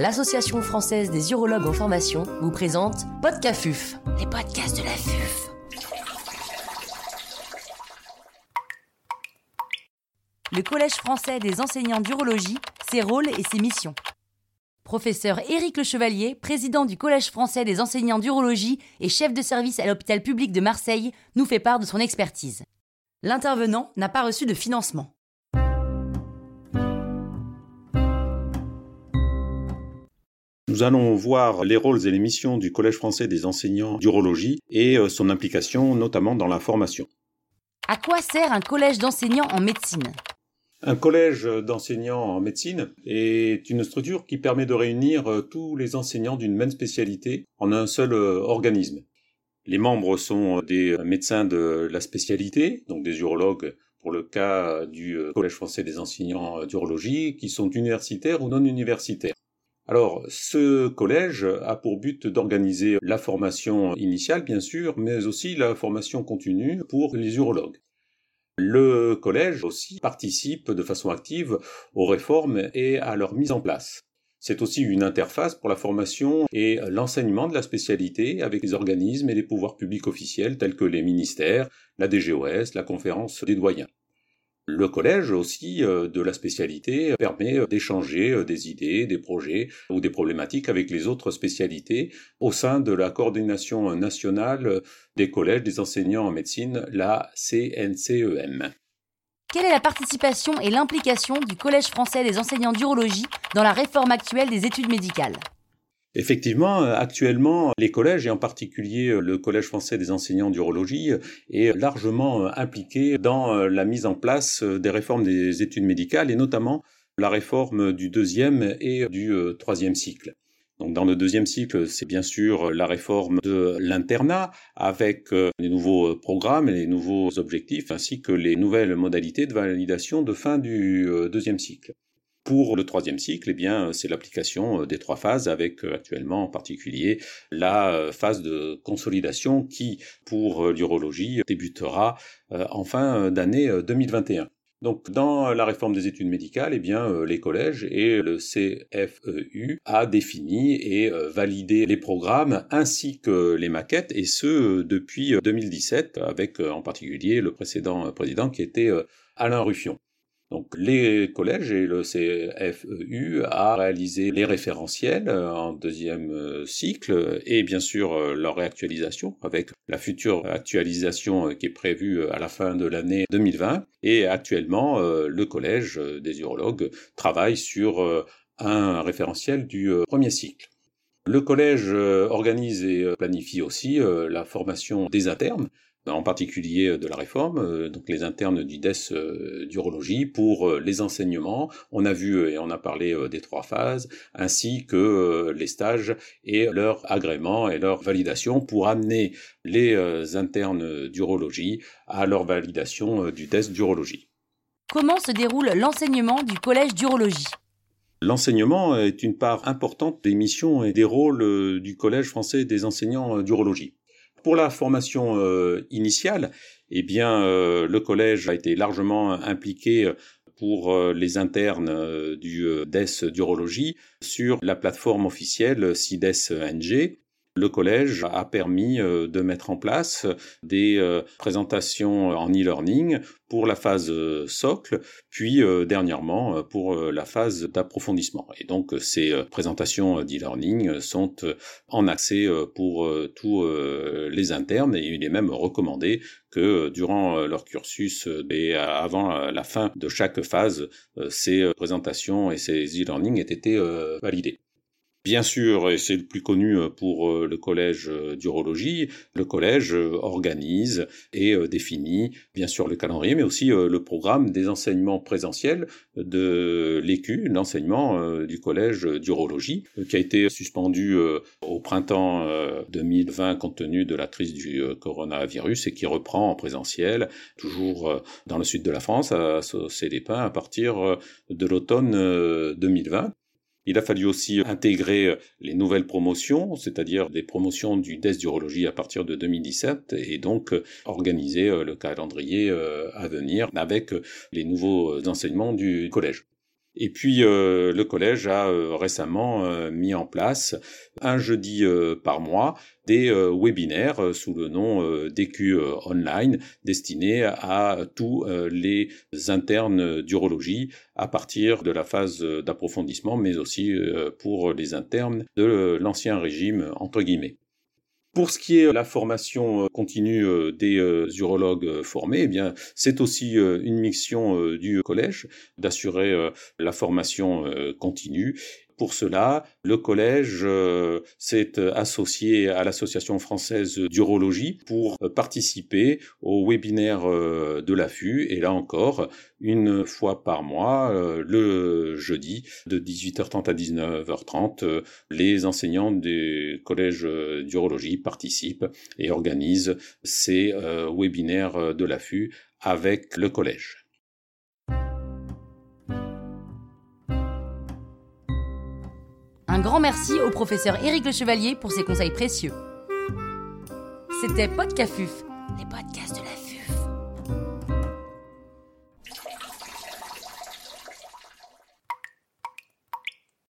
l'Association française des urologues en formation vous présente Podcafuf, les podcasts de la FUF. Le Collège français des enseignants d'urologie, ses rôles et ses missions. Professeur Éric Le Chevalier, président du Collège français des enseignants d'urologie et chef de service à l'hôpital public de Marseille, nous fait part de son expertise. L'intervenant n'a pas reçu de financement. Nous allons voir les rôles et les missions du Collège français des enseignants d'urologie et euh, son implication notamment dans la formation. À quoi sert un collège d'enseignants en médecine? Un collège d'enseignants en médecine est une structure qui permet de réunir euh, tous les enseignants d'une même spécialité en un seul euh, organisme. Les membres sont des médecins de la spécialité, donc des urologues pour le cas du Collège français des enseignants d'urologie, qui sont universitaires ou non universitaires. Alors, ce collège a pour but d'organiser la formation initiale, bien sûr, mais aussi la formation continue pour les urologues. Le collège aussi participe de façon active aux réformes et à leur mise en place. C'est aussi une interface pour la formation et l'enseignement de la spécialité avec les organismes et les pouvoirs publics officiels tels que les ministères, la DGOS, la conférence des doyens. Le collège aussi euh, de la spécialité permet euh, d'échanger euh, des idées, des projets ou des problématiques avec les autres spécialités au sein de la coordination nationale des collèges des enseignants en médecine, la CNCEM. Quelle est la participation et l'implication du Collège français des enseignants d'urologie dans la réforme actuelle des études médicales? Effectivement, euh, actuellement, les collèges, et en particulier euh, le Collège français des enseignants d'urologie, est largement euh, impliqué dans la mise en place des réformes des études médicales, et notamment la réforme du deuxième et du troisième cycle. Donc dans le deuxième cycle, c'est bien sûr la réforme de l'internat avec les nouveaux programmes et les nouveaux objectifs ainsi que les nouvelles modalités de validation de fin du deuxième cycle. Pour le troisième cycle, eh bien, c'est l'application euh, des trois phases avec euh, actuellement en particulier la euh, phase de consolidation qui, pour l'urologie, débutera en fin d'année 2021. Donc, dans la réforme des études médicales, eh bien, les collèges et le CFEU a défini et validé les programmes ainsi que les maquettes, et ce depuis 2017, avec en particulier le précédent président qui était Alain Ruffion. Donc les collèges et le CFEU a réalisé les référentiels euh, en deuxième euh, cycle et bien sûr euh, leur réactualisation avec la future actualisation qui est prévue à la fin de l'année 2020. Et actuellement, le collège des urologues travaille sur un référentiel du premier cycle. Le collège organise et planifie aussi la formation des internes en particulier euh, de la réforme, euh, donc les internes du DES euh, d'urologie pour les enseignements. On a vu et on a parlé des trois phases, ainsi que les stages et leur agrément et leur validation pour amener les internes d'urologie à leur validation du DES d'urologie. Comment se déroule l'enseignement du collège d'urologie? L'enseignement est une part importante des missions et des rôles du Collège français des enseignants d'urologie. Pour la formation euh, initiale, eh bien, euh, le collège a été largement impliqué euh, pour les internes du DES d'urologie sur la plateforme officielle CIDES-NG le collège a permis euh, de mettre en place des euh, présentations en e-learning pour la phase euh, socle, puis dernièrement pour la phase d'approfondissement. Et donc ces présentations d'e-learning sont en accès pour tous les internes et il est même recommandé que durant leur cursus et avant la fin de chaque phase, ces présentations et ces e-learning aient été validés. Bien sûr, et c'est le plus connu euh, pour euh, le collège euh, d'urologie, le collège organise et définit bien sûr le calendrier, mais aussi le programme des enseignements présentiels de l'ECU, l'enseignement du collège d'urologie, qui a été suspendu au printemps 2020 compte tenu de la crise du coronavirus et qui reprend en présentiel, toujours dans le sud de la France, à Célépin, à partir de l'automne 2020. Il a fallu aussi intégrer euh, les nouvelles promotions, c'est-à-dire des promotions du DES d'urologie à partir de 2017, et donc euh, organiser euh, le calendrier à venir avec les nouveaux enseignements du collège. Et puis le collège a récemment mis en place un jeudi par mois des webinaires sous le nom DQ Online destinés à tous les internes d'urologie à partir de la phase d'approfondissement mais aussi pour les internes de l'ancien régime entre guillemets. Pour ce qui est de la formation euh, continue euh, des euh, urologues formés, eh bien, c'est aussi une mission du collège d'assurer la formation continue pour cela, le collège euh, s'est euh, associé à l'Association française d'urologie pour euh, participer au webinaire de l'affût. Et là encore, une fois par mois, le jeudi, de 18h30 à 19h30, les enseignants du collège d'urologie participent et organisent ces webinaires de l'affût avec le collège. Un grand merci au professeur Éric Le Chevalier pour ses conseils précieux. C'était Podcafuf, les podcasts de la.